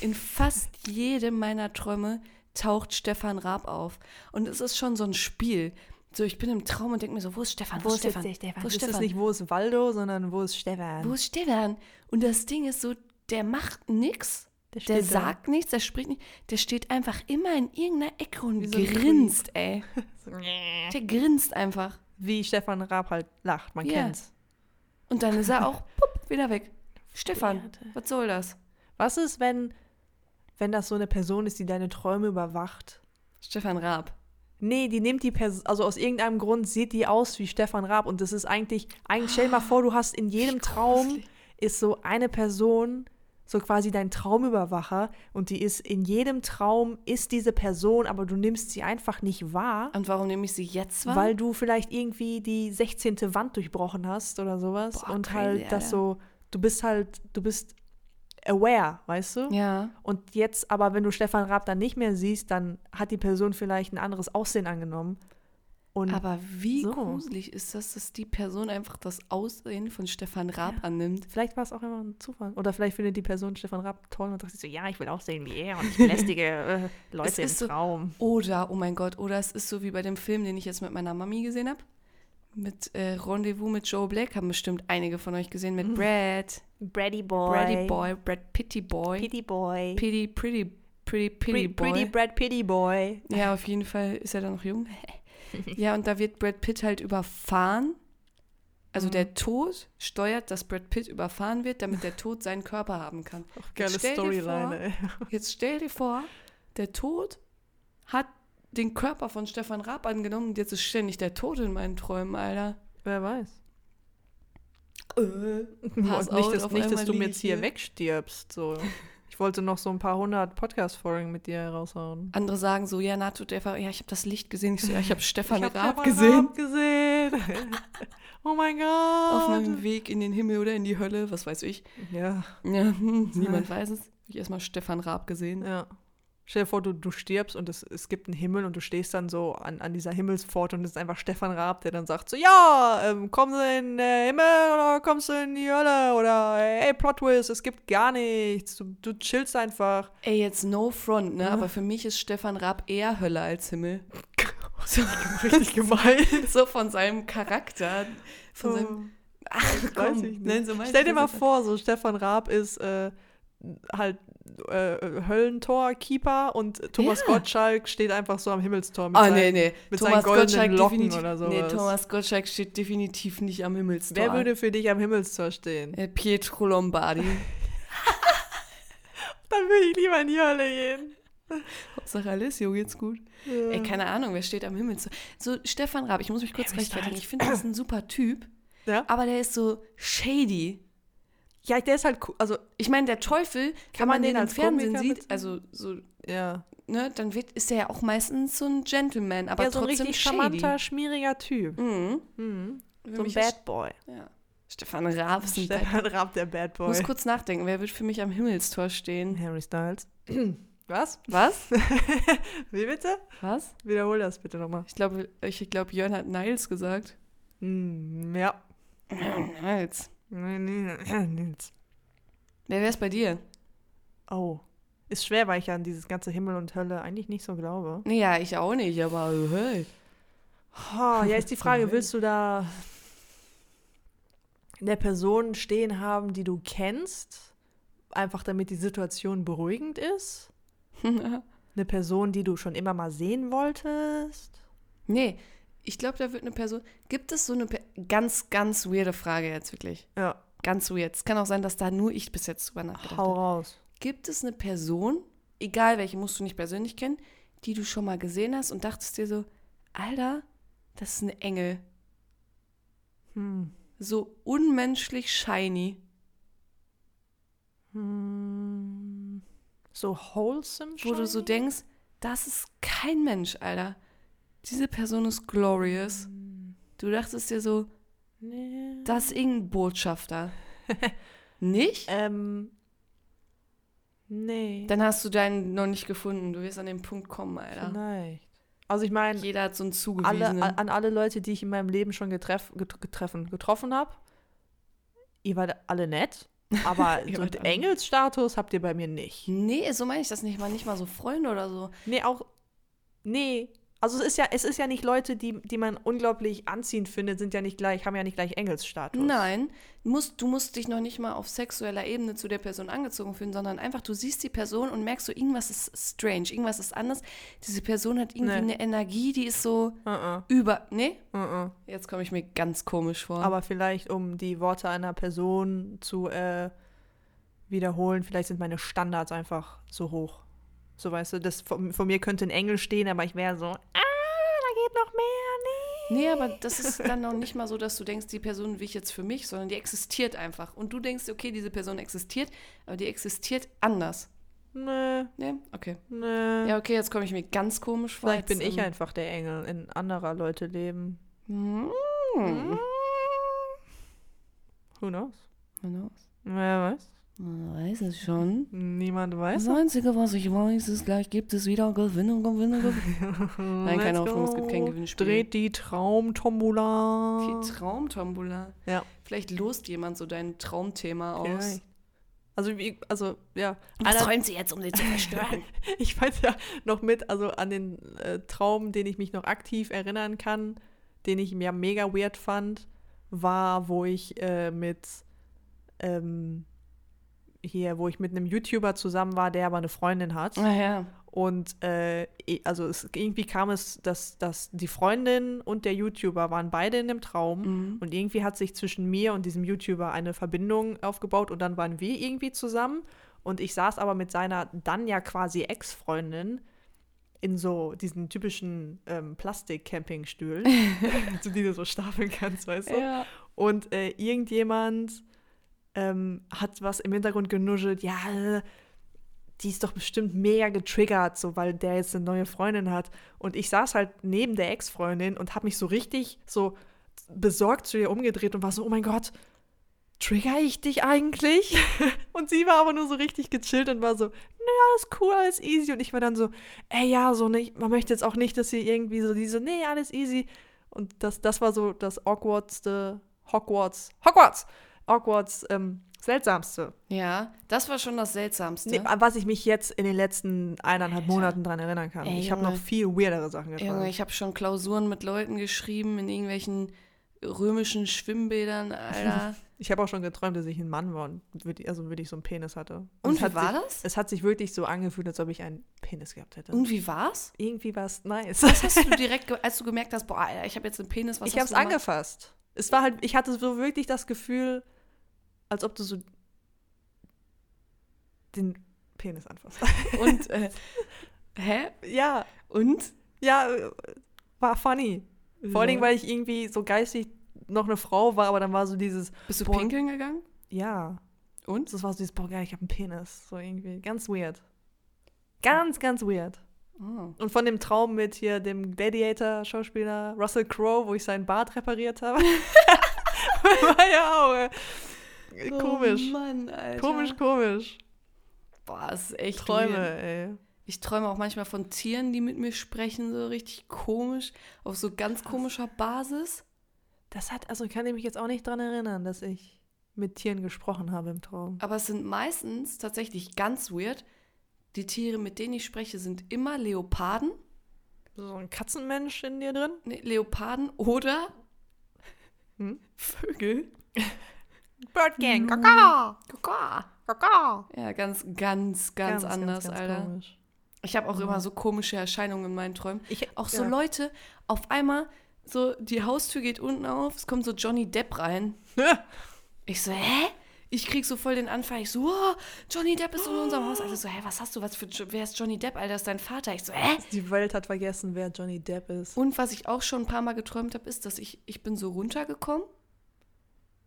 in fast jedem meiner Träume taucht Stefan Raab auf. Und es ist schon so ein Spiel. So, ich bin im Traum und denke mir so, wo ist Stefan? Wo, ist Stefan? der Stefan? Wo ist das ist Stefan? nicht, wo ist Waldo, sondern wo ist Stefan? Wo ist Stefan? Und das Ding ist so, der macht nix. Der da. sagt nichts, der spricht nicht. Der steht einfach immer in irgendeiner Ecke und so grinst, ey. Der grinst einfach. Wie Stefan Raab halt lacht, man Ja. kennt's. Und dann ist er auch pupp, wieder weg. Stefan, was soll das? Was ist, wenn, wenn das so eine Person ist, die deine Träume überwacht? Stefan Raab. Nee, die nimmt die Person, also aus irgendeinem Grund sieht die aus wie Stefan Raab und das ist eigentlich, eigentlich stell dir mal vor, du hast in jedem Traum ist so eine Person, so quasi dein Traumüberwacher und die ist in jedem Traum ist diese Person, aber du nimmst sie einfach nicht wahr, Und warum nehme ich sie jetzt wahr? weil du vielleicht irgendwie die 16. Wand durchbrochen hast oder sowas Boah, und crazy, halt das Alter. so, du bist halt, du bist aware, weißt du? ja. Und jetzt aber, wenn du Stefan Raab dann nicht mehr siehst, dann hat die Person vielleicht ein anderes Aussehen angenommen. Und Aber wie So. gruselig ist das, dass die Person einfach das Aussehen von Stefan Raab annimmt? vielleicht war es auch immer ein Zufall. Oder vielleicht findet die Person Stefan Raab toll und sagt sich so, ja, ich will auch sehen wie er und ich belästige äh, Leute im ist so- Traum. Oder, oh mein Gott, oder es ist so wie bei dem Film, den ich jetzt mit meiner Mami gesehen habe. Mit äh, Rendezvous mit Joe Black, haben bestimmt einige von euch gesehen, mit Brad, Brady Boy. Brady Boy, Brad Pitty Boy, Pitty Boy. Pretty, Pretty, Pretty, Pretty Pretty, Boy. pretty Brad Pitty Boy. Ja, auf jeden Fall ist er dann noch jung. ja, und da wird Brad Pitt halt überfahren. Also Mhm. der Tod steuert, dass Brad Pitt überfahren wird, damit der Tod seinen Körper haben kann. Geile stell dir Storyline, ey. Jetzt stell dir vor, der Tod hat den Körper von Stefan Raab angenommen und jetzt ist ständig der Tod in meinen Träumen, Alter. Wer weiß. Äh, Pass nicht, dass, auf nicht, dass du mir jetzt hier hier. wegstirbst. So. Ich wollte noch so ein paar hundert Podcast-Folgen mit dir raushauen. Andere sagen so, ja, Nato, der war, ja, ich habe das Licht gesehen. Ich so, ja, ich habe Stefan Ich hab Raab Stefan gesehen. Raab gesehen. oh mein Gott. Auf meinem Weg in den Himmel oder in die Hölle, was weiß ich. Ja, Ja, hm, niemand weiß es. Hab ich erstmal Stefan Raab gesehen. ja. Stell dir vor, du, du stirbst und es, es gibt einen Himmel und du stehst dann so an, an dieser Himmelspforte und es ist einfach Stefan Raab, der dann sagt so, ja, ähm, kommst du in den Himmel oder kommst du in die Hölle oder ey, Plot Twist, es gibt gar nichts, du, du chillst einfach. Ey, jetzt no front, ne? Ja. Aber für mich ist Stefan Raab eher Hölle als Himmel. So, Richtig gemein. so von seinem Charakter. Von seinem. Ach, weiß komm, ich nicht. nein, so Stell dir mal vor, so Stefan Raab ist äh, halt äh, Höllentor-Keeper und Thomas Ja. Gottschalk steht einfach so am Himmelstor mit Ah, seinen, nee, nee. mit Thomas seinen goldenen Gottschalk Locken oder Nee, sowas. Thomas Gottschalk steht definitiv nicht am Himmelstor. Wer würde für dich am Himmelstor stehen? Äh, Pietro Lombardi. Dann würde ich lieber in die Hölle gehen. Hauptsache Alessio geht's gut. Ey, keine Ahnung, wer steht am Himmelstor? So, Stefan Raab, ich muss mich kurz Harry rechtfertigen. Ich finde, das ist ein super Typ, Ja? aber der ist so shady. Ja, der ist halt cool. Also, Ich meine, der Teufel, wenn man man den den im Fernsehen Komiker sieht, also so, ja. ne, dann wird, ist er ja auch meistens so ein Gentleman, aber ja, so ein trotzdem richtig shady. charmanter, schmieriger Typ. Mhm. Mhm. So ein Bad Boy. Ja. Stefan Raab ist ein Bad Stefan Raab, der Bad Ich Boy. muss kurz nachdenken, wer wird für mich am Himmelstor stehen? Harry Styles. Was? Was? Wie bitte? Was? Wiederhol das bitte nochmal. Ich glaube, ich glaube, Jörn hat Niles gesagt. Hm, ja. Niles. Nee, nee, Nils. Wer wäre es bei dir? Oh. Ist schwer, weil ich an dieses ganze Himmel und Hölle eigentlich nicht so glaube. Nee, ja, ich auch nicht, aber hey. Oh, ja, ist die Frage, willst du da eine Person stehen haben, die du kennst? Einfach damit die Situation beruhigend ist? Eine Person, die du schon immer mal sehen wolltest? nee, ich glaube, da wird eine Person. Gibt es so eine Per- ganz, ganz weirde Frage jetzt wirklich? Ja, Ganz weird. Es kann auch sein, dass da nur ich bis jetzt drüber nachgedacht hau habe. raus. Gibt es eine Person, egal welche, musst du nicht persönlich kennen, die du schon mal gesehen hast und dachtest dir so, Alter, das ist ein Engel. Hm. So unmenschlich shiny. Hm. So wholesome Wo du so shiny? denkst, das ist kein Mensch, Alter. Diese Person ist glorious. Hm. Du dachtest dir so, Nee. das ist irgendein Botschafter. nicht? Ähm. Nee. Dann hast du deinen noch nicht gefunden. Du wirst an den Punkt kommen, Alter. Vielleicht. Also ich meine, Jeder hat so einen alle, zugewiesenen. a- an alle Leute, die ich in meinem Leben schon getreff, get, getreffen, getroffen habe, ihr wart alle nett, aber so einen alle- Engelsstatus habt ihr bei mir nicht. nee, so meine ich das nicht mal. Nicht mal so Freunde oder so. Nee, auch. Nee, Also es ist ja, es ist ja nicht Leute, die, die man unglaublich anziehend findet, sind ja nicht gleich, haben ja nicht gleich Engelsstatus. Nein, musst, du musst dich noch nicht mal auf sexueller Ebene zu der Person angezogen fühlen, sondern einfach, du siehst die Person und merkst so, irgendwas ist strange, irgendwas ist anders. Diese Person hat irgendwie Nee. eine Energie, die ist so Uh-uh, über. Nee? uh-uh. Jetzt komme ich mir ganz komisch vor. Aber vielleicht, um die Worte einer Person zu äh, wiederholen, vielleicht sind meine Standards einfach so hoch. So weißt du, das von, von mir könnte ein Engel stehen, aber ich wäre so, ah, da geht noch mehr, nee. Nee, aber das ist dann noch nicht mal so, dass du denkst, die Person will ich jetzt für mich, sondern die existiert einfach. Und du denkst, okay, diese Person existiert, aber die existiert anders. Nee, Nee? Okay. nee. Ja, okay, jetzt komme ich mir ganz komisch vor. Vielleicht bin ich ähm, einfach der Engel in anderer Leute Leben. Hm. Who knows? Who knows? Wer weiß? Man weiß es schon. Niemand weiß. Das Einzige, was ich weiß, ist, gleich gibt es wieder Gewinne, Gewinne, Gewinne. Nein, keine Hoffnung, es gibt kein. Gewinnspiel. Dreht die Traumtombola. Die Traumtombola. Ja. Vielleicht lost jemand so dein Traumthema aus. Vielleicht. Also, wie, also, ja. Was träumt sie jetzt, um sie zu zerstören? ich weiß ja noch mit, also an den äh, Traum, den ich mich noch aktiv erinnern kann, den ich mir mega weird fand, war, wo ich äh, mit ähm, hier, wo ich mit einem YouTuber zusammen war, der aber eine Freundin hat. ah ja. Und äh, also es, irgendwie kam es, dass, dass die Freundin und der YouTuber waren beide in dem Traum. Mhm. Und irgendwie hat sich zwischen mir und diesem YouTuber eine Verbindung aufgebaut und dann waren wir irgendwie zusammen. Und ich saß aber mit seiner dann ja quasi Ex-Freundin in so diesen typischen ähm, Plastik-Campingstühlen, zu die du so stapeln kannst, weißt du? Ja. Und äh, irgendjemand ähm, hat was im Hintergrund genuschelt, ja, die ist doch bestimmt mega getriggert, so weil der jetzt eine neue Freundin hat. Und ich saß halt neben der Ex-Freundin und habe mich so richtig so besorgt zu ihr umgedreht und war so, oh mein Gott, trigger ich dich eigentlich? und sie war aber nur so richtig gechillt und war so, naja, alles cool, alles easy. Und ich war dann so, ey, ja, so nicht, man möchte jetzt auch nicht, dass sie irgendwie so diese, nee, alles easy. Und das, das war so das awkwardste Hogwarts, Hogwarts, Hogwarts, ähm, seltsamste. Ja, das war schon das Seltsamste. Nee, an was ich mich jetzt in den letzten eineinhalb Alter. Monaten dran erinnern kann. Ey, ich habe noch viel weirdere Sachen getan. Junge, ich habe schon Klausuren mit Leuten geschrieben in irgendwelchen römischen Schwimmbädern, Alter. Ich habe auch schon geträumt, dass ich ein Mann war und würd- also wirklich so einen Penis hatte. Und es wie hat war sich, das? Es hat sich wirklich so angefühlt, als ob ich einen Penis gehabt hätte. Und wie war's? Irgendwie war es nice. Was hast du direkt, als du gemerkt hast, boah, Alter, ich habe jetzt einen Penis, was ich habe es angefasst. Es war halt, ich hatte so wirklich das Gefühl, als ob du so den Penis anfasst. Und, äh, hä? ja, Und? ja, äh, war funny. Vor allen Dingen, weil ich irgendwie so geistig noch eine Frau war, aber dann war so dieses, Bist du Boah. pinkeln gegangen? ja, Und? das war so dieses, boah, geil, ich habe einen Penis. So irgendwie, ganz weird. Ganz, ganz weird. Oh. Und von dem Traum mit hier dem Gladiator-Schauspieler Russell Crowe, wo ich seinen Bart repariert habe. war ja auch äh, komisch. Oh Mann, Alter. komisch, komisch. Boah, das ist echt Träume, weird. ey. Ich träume auch manchmal von Tieren, die mit mir sprechen, so richtig komisch, auf so ganz komischer Basis. Das hat, also kann ich mich jetzt auch nicht dran erinnern, dass ich mit Tieren gesprochen habe im Traum. Aber es sind meistens tatsächlich ganz weird. Die Tiere, mit denen ich spreche, sind immer Leoparden. So ein Katzenmensch in dir drin? Nee, Leoparden oder Hm? Vögel. Bird Gang, Kaka. Kaka. Kaka. Ja, ganz, ganz, ganz, anders, Alter. komisch. Ich habe auch Mhm. immer so komische Erscheinungen in meinen Träumen. Ich, Auch so ja. Leute, auf einmal, so die Haustür geht unten auf, es kommt so Johnny Depp rein. Ich so, hä? Ich krieg so voll den Anfall. Ich so, oh, Johnny Depp ist in unserem Haus. Alle so, hä, was hast du? Was für, wer ist Johnny Depp? Alter, ist dein Vater. Ich so, hä? Die Welt hat vergessen, wer Johnny Depp ist. Und was ich auch schon ein paar Mal geträumt habe, ist, dass ich, ich bin so runtergekommen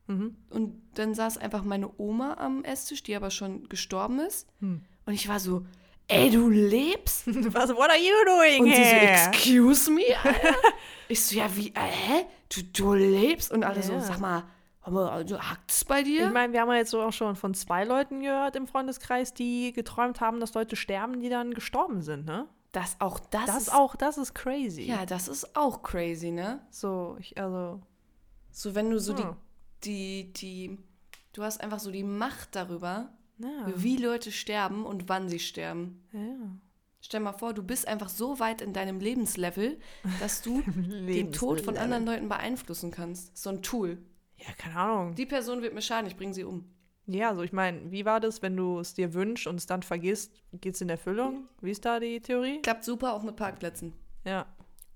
Mhm. und dann saß einfach meine Oma am Esstisch, die aber schon gestorben ist. Hm. Und ich war so, ey, du lebst? Was, what are you doing Und sie so, here? excuse me? Alter? ich so, ja, wie, äh, hä? Du, du lebst? Und alle so, Ja. sag mal, du hackt's bei dir? Ich meine, wir haben ja jetzt so auch schon von zwei Leuten gehört im Freundeskreis, die geträumt haben, dass Leute sterben, die dann gestorben sind, ne? das auch, das, Das, ist ist auch, das ist crazy. Ja, das ist auch crazy, ne? So, ich, also. So, wenn du so hm. die, die, die, du hast einfach so die Macht darüber, Ja. wie Leute sterben und wann sie sterben. ja. Stell mal vor, du bist einfach so weit in deinem Lebenslevel, dass du den Tod von anderen Leuten beeinflussen kannst. So ein Tool. Ja, keine Ahnung. Die Person wird mir schaden, ich bringe sie um. Ja, so ich meine, wie war das, wenn du es dir wünschst und es dann vergisst, geht es in Erfüllung? Wie ist da die Theorie? Klappt super auch mit Parkplätzen. Ja.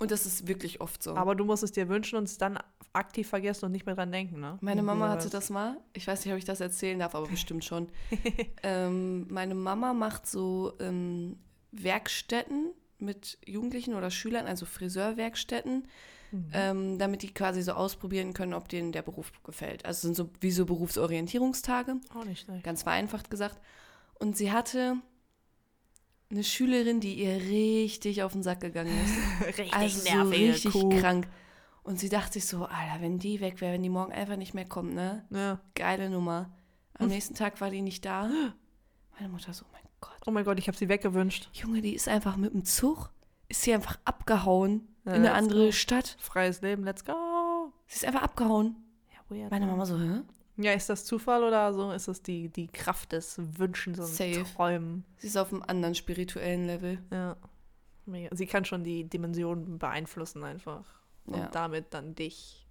Und das ist wirklich oft so. Aber du musst es dir wünschen und es dann aktiv vergessen und nicht mehr dran denken, ne? Meine Mama hatte das mal, ich weiß nicht, ob ich das erzählen darf, aber bestimmt schon. ähm, meine Mama macht so ähm, Werkstätten mit Jugendlichen oder Schülern, also Friseurwerkstätten, Mhm. ähm, damit die quasi so ausprobieren können, ob denen der Beruf gefällt. Also sind so wie so Berufsorientierungstage. Auch nicht schlecht. ganz vereinfacht gesagt. Und sie hatte eine Schülerin, die ihr richtig auf den Sack gegangen ist. richtig Also so richtig krank. Und sie dachte sich so, Alter, wenn die weg wäre, wenn die morgen einfach nicht mehr kommt, ne? Ja. Geile Nummer. Am nächsten Tag war die nicht da. Meine Mutter so, oh mein Gott. Oh mein Gott, ich habe sie weggewünscht. Junge, die ist einfach mit dem Zug, ist sie einfach abgehauen Ja, in eine andere go. Stadt. Freies Leben, let's go. Sie ist einfach abgehauen. Ja, weird. Meine Mama so, hä? Ja, ist das Zufall oder so? Ist das die, die Kraft des Wünschens und Safe. Träumen? Sie ist auf einem anderen spirituellen Level. Ja. Mega. Sie kann schon die Dimension beeinflussen einfach. Und Ja. damit dann dich.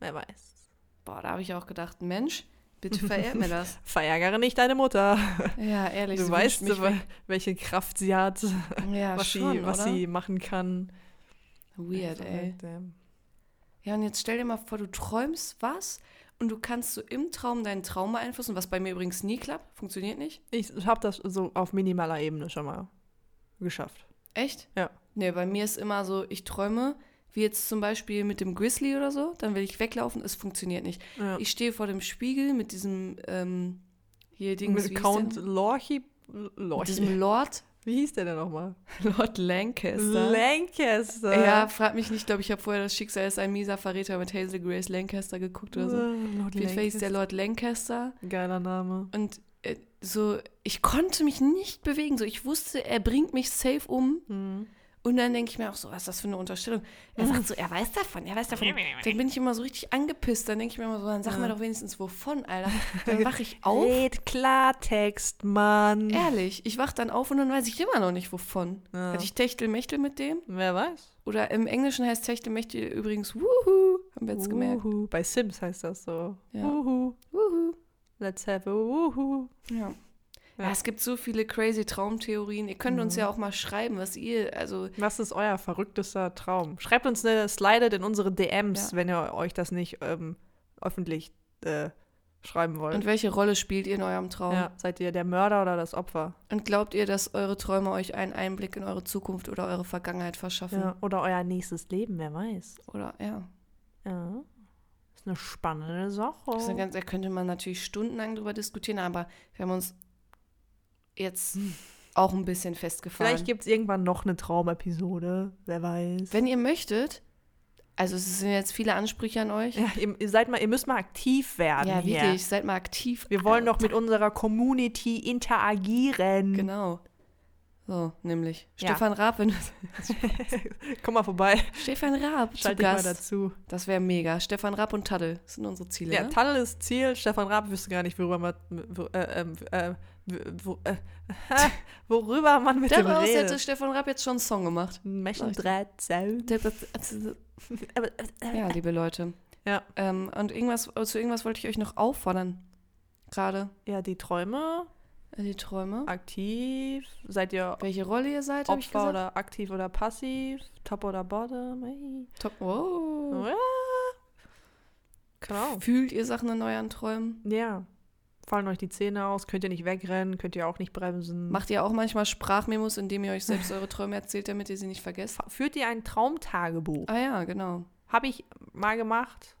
Wer weiß. Boah, da habe ich auch gedacht, Mensch, bitte verehrt mir das. Verärgere nicht deine Mutter. Ja, ehrlich. Du weißt, welche Kraft sie hat, ja, was, schon, sie, was oder? sie machen kann. Weird, ey. Verrückt, ey. Ja, und jetzt stell dir mal vor, du träumst was und du kannst so im Traum deinen Traum beeinflussen, was bei mir übrigens nie klappt. Funktioniert nicht. Ich habe das so auf minimaler Ebene schon mal geschafft. Echt? Ja. Nee, bei mir ist immer so, ich träume, wie jetzt zum Beispiel mit dem Grizzly oder so, dann will ich weglaufen, es funktioniert nicht. Ja. Ich stehe vor dem Spiegel mit diesem, ähm, hier Dings, Mit Count der? Lorchi. Mit Lorchi. diesem Lord, Wie hieß der denn nochmal? Lord Lancaster. Lancaster. ja, frag mich nicht, glaube ich, habe vorher das Schicksal ist ein mieser Verräter mit Hazel Grace Lancaster geguckt oder so. Lord jeden Fall hieß der Lord Lancaster. Geiler Name. Und äh, so, ich konnte mich nicht bewegen. So, ich wusste, er bringt mich safe um. Mhm. Und dann denke ich mir auch so, was ist das für eine Unterstellung? Er sagt so, er weiß davon, er weiß davon. Dann bin ich immer so richtig angepisst. Dann denke ich mir immer so, dann sag mir Ja. doch wenigstens wovon, Alter. Dann wache ich auf. Red Klartext, Mann. Ehrlich, ich wach dann auf und dann weiß ich immer noch nicht wovon. Ja. Hatte ich Techtelmechtel mit dem? Wer weiß? Oder im Englischen heißt Techtelmechtel übrigens Wuhu. Haben wir jetzt gemerkt. Wuhu. Bei Sims heißt das so. Ja. Wuhu. Wuhu. Let's have a Wuhu. Ja. Ja. Es gibt so viele crazy Traumtheorien. Ihr könnt uns Mhm. ja auch mal schreiben, was ihr, also Was ist euer verrücktester Traum? Schreibt uns eine Slidet in unsere DMs, Ja. wenn ihr euch das nicht ähm, öffentlich äh, schreiben wollt. und welche Rolle spielt ihr in eurem Traum? ja, seid ihr der Mörder oder das Opfer? Und glaubt ihr, dass eure Träume euch einen Einblick in eure Zukunft oder eure Vergangenheit verschaffen? Ja. Oder euer nächstes Leben, wer weiß. Oder ja. Ja. Ist eine spannende Sache. Das ist eine ganz, da könnte man natürlich stundenlang drüber diskutieren, aber wir haben uns jetzt auch ein bisschen festgefahren. Vielleicht gibt es irgendwann noch eine Traumepisode, wer weiß. Wenn ihr möchtet, also es sind jetzt viele Ansprüche an euch. ja, ihr, seid mal, ihr müsst mal aktiv werden Ja, hier. wirklich, seid mal aktiv. Wir wollen doch mit unserer Community interagieren. Genau. So, nämlich. Ja. Stefan Raab, wenn du, Komm mal vorbei. Stefan Raab zu Schalt dich mal dazu. Das wäre mega. Stefan Raab und Taddel sind unsere Ziele. Ja, ne? Tadel ist Ziel. Stefan Raab wüsste gar nicht, worüber man, äh, ähm, äh, wo, äh, worüber man mit dem Daraus hätte redet. Stefan Raab jetzt schon einen Song gemacht. Menschen. Ja, liebe Leute. Ja. Ähm, und irgendwas, zu irgendwas wollte ich euch noch auffordern. Gerade. Ja, die Träume, Äh, Die Träume. aktiv. Seid ihr Welche Rolle ihr seid, Opfer oder aktiv oder passiv? Top oder Bottom? Hey. Top. Wow. Ja. Genau. Fühlt ihr Sachen in euren Träumen? Ja. Fallen euch die Zähne aus, könnt ihr nicht wegrennen, könnt ihr auch nicht bremsen. Macht ihr auch manchmal Sprachmemos, indem ihr euch selbst eure Träume erzählt, damit ihr sie nicht vergesst? Führt ihr ein Traumtagebuch? Ah ja, genau. Habe ich mal gemacht,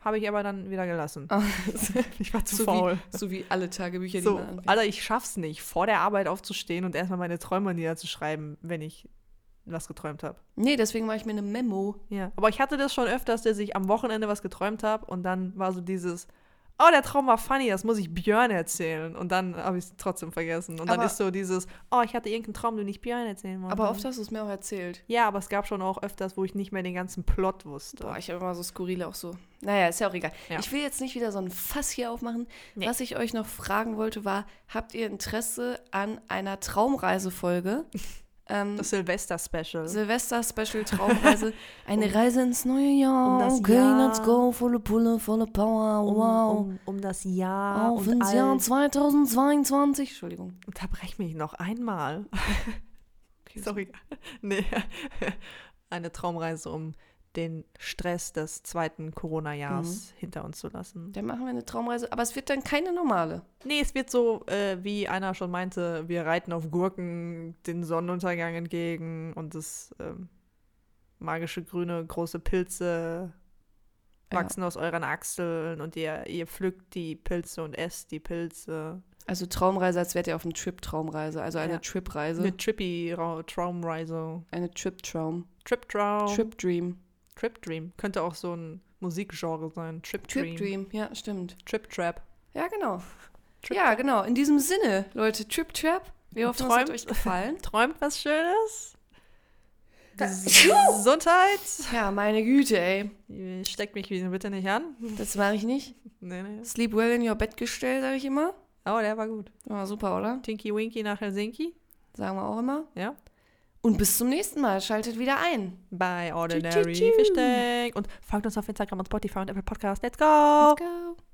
habe ich aber dann wieder gelassen. Ah, Ich war zu so, faul. wie, so wie alle Tagebücher, die So, man anfängt. Alter, ich schaff's nicht, vor der Arbeit aufzustehen und erstmal meine Träume niederzuschreiben, wenn ich was geträumt habe. Nee, deswegen mache ich mir eine Memo. Ja. Aber ich hatte das schon öfters, dass ich am Wochenende was geträumt habe und dann war so dieses, oh, der Traum war funny, das muss ich Björn erzählen. Und dann habe ich es trotzdem vergessen. Und dann Aber- ist so dieses, oh, ich hatte irgendeinen Traum, den ich Björn erzählen wollte. Aber oft hast du es mir auch erzählt. ja, aber es gab schon auch öfters, wo ich nicht mehr den ganzen Plot wusste. Boah, ich habe immer so skurrile auch so. Naja, ist ja auch egal. Ja. Ich will jetzt nicht wieder so ein Fass hier aufmachen. Nee. Was ich euch noch fragen wollte, war: Habt ihr Interesse an einer Traumreisefolge? ähm, Das Silvester-Special. Silvester-Special Traumreise. Eine Reise ins neue Jahr. um das okay, Jahr. let's go. Volle Pulle, volle Power. Wow. um, um das Jahr Auf ins Jahr all- 2022. Entschuldigung. Unterbrech mich noch einmal. Okay, Sorry. Nee. Eine Traumreise, um den Stress des zweiten Corona-Jahres hinter uns zu lassen. Dann machen wir eine Traumreise. Aber es wird dann keine normale. Nee, es wird so, äh, wie einer schon meinte, wir reiten auf Gurken den Sonnenuntergang entgegen und das ähm, magische grüne große Pilze Ja. wachsen aus euren Achseln und ihr, ihr pflückt die Pilze und esst die Pilze. Also Traumreise, als wärt ihr auf eine Trip-Traumreise. Also eine Ja. Trip-Reise. Eine trippy Ra- Traumreise. Eine Trip-Traum. Trip-Traum. Trip-Dream. Trip-Dream. Könnte auch so ein Musikgenre sein. Trip-Dream. Trip-Dream. Ja, stimmt. Trip-Trap. Ja, genau. Trip ja, genau. In diesem Sinne, Leute, Trip Trap. Wir hoffen, es hat Träumt- euch gefallen. Träumt was Schönes? Da- Gesundheit? Ja, meine Güte, ey. Steckt mich bitte nicht an. Das mache ich nicht. Nee, nee. Sleep well in your Bettgestell, sage ich immer. Oh, der war gut. War super, oder? Tinky Winky nach Helsinki. Sagen wir auch immer. Ja. Und bis zum nächsten Mal. Schaltet wieder ein. Bei Ordinary. Fish Tank. Und folgt uns auf Instagram und Spotify und Apple Podcast. Let's go! Let's go.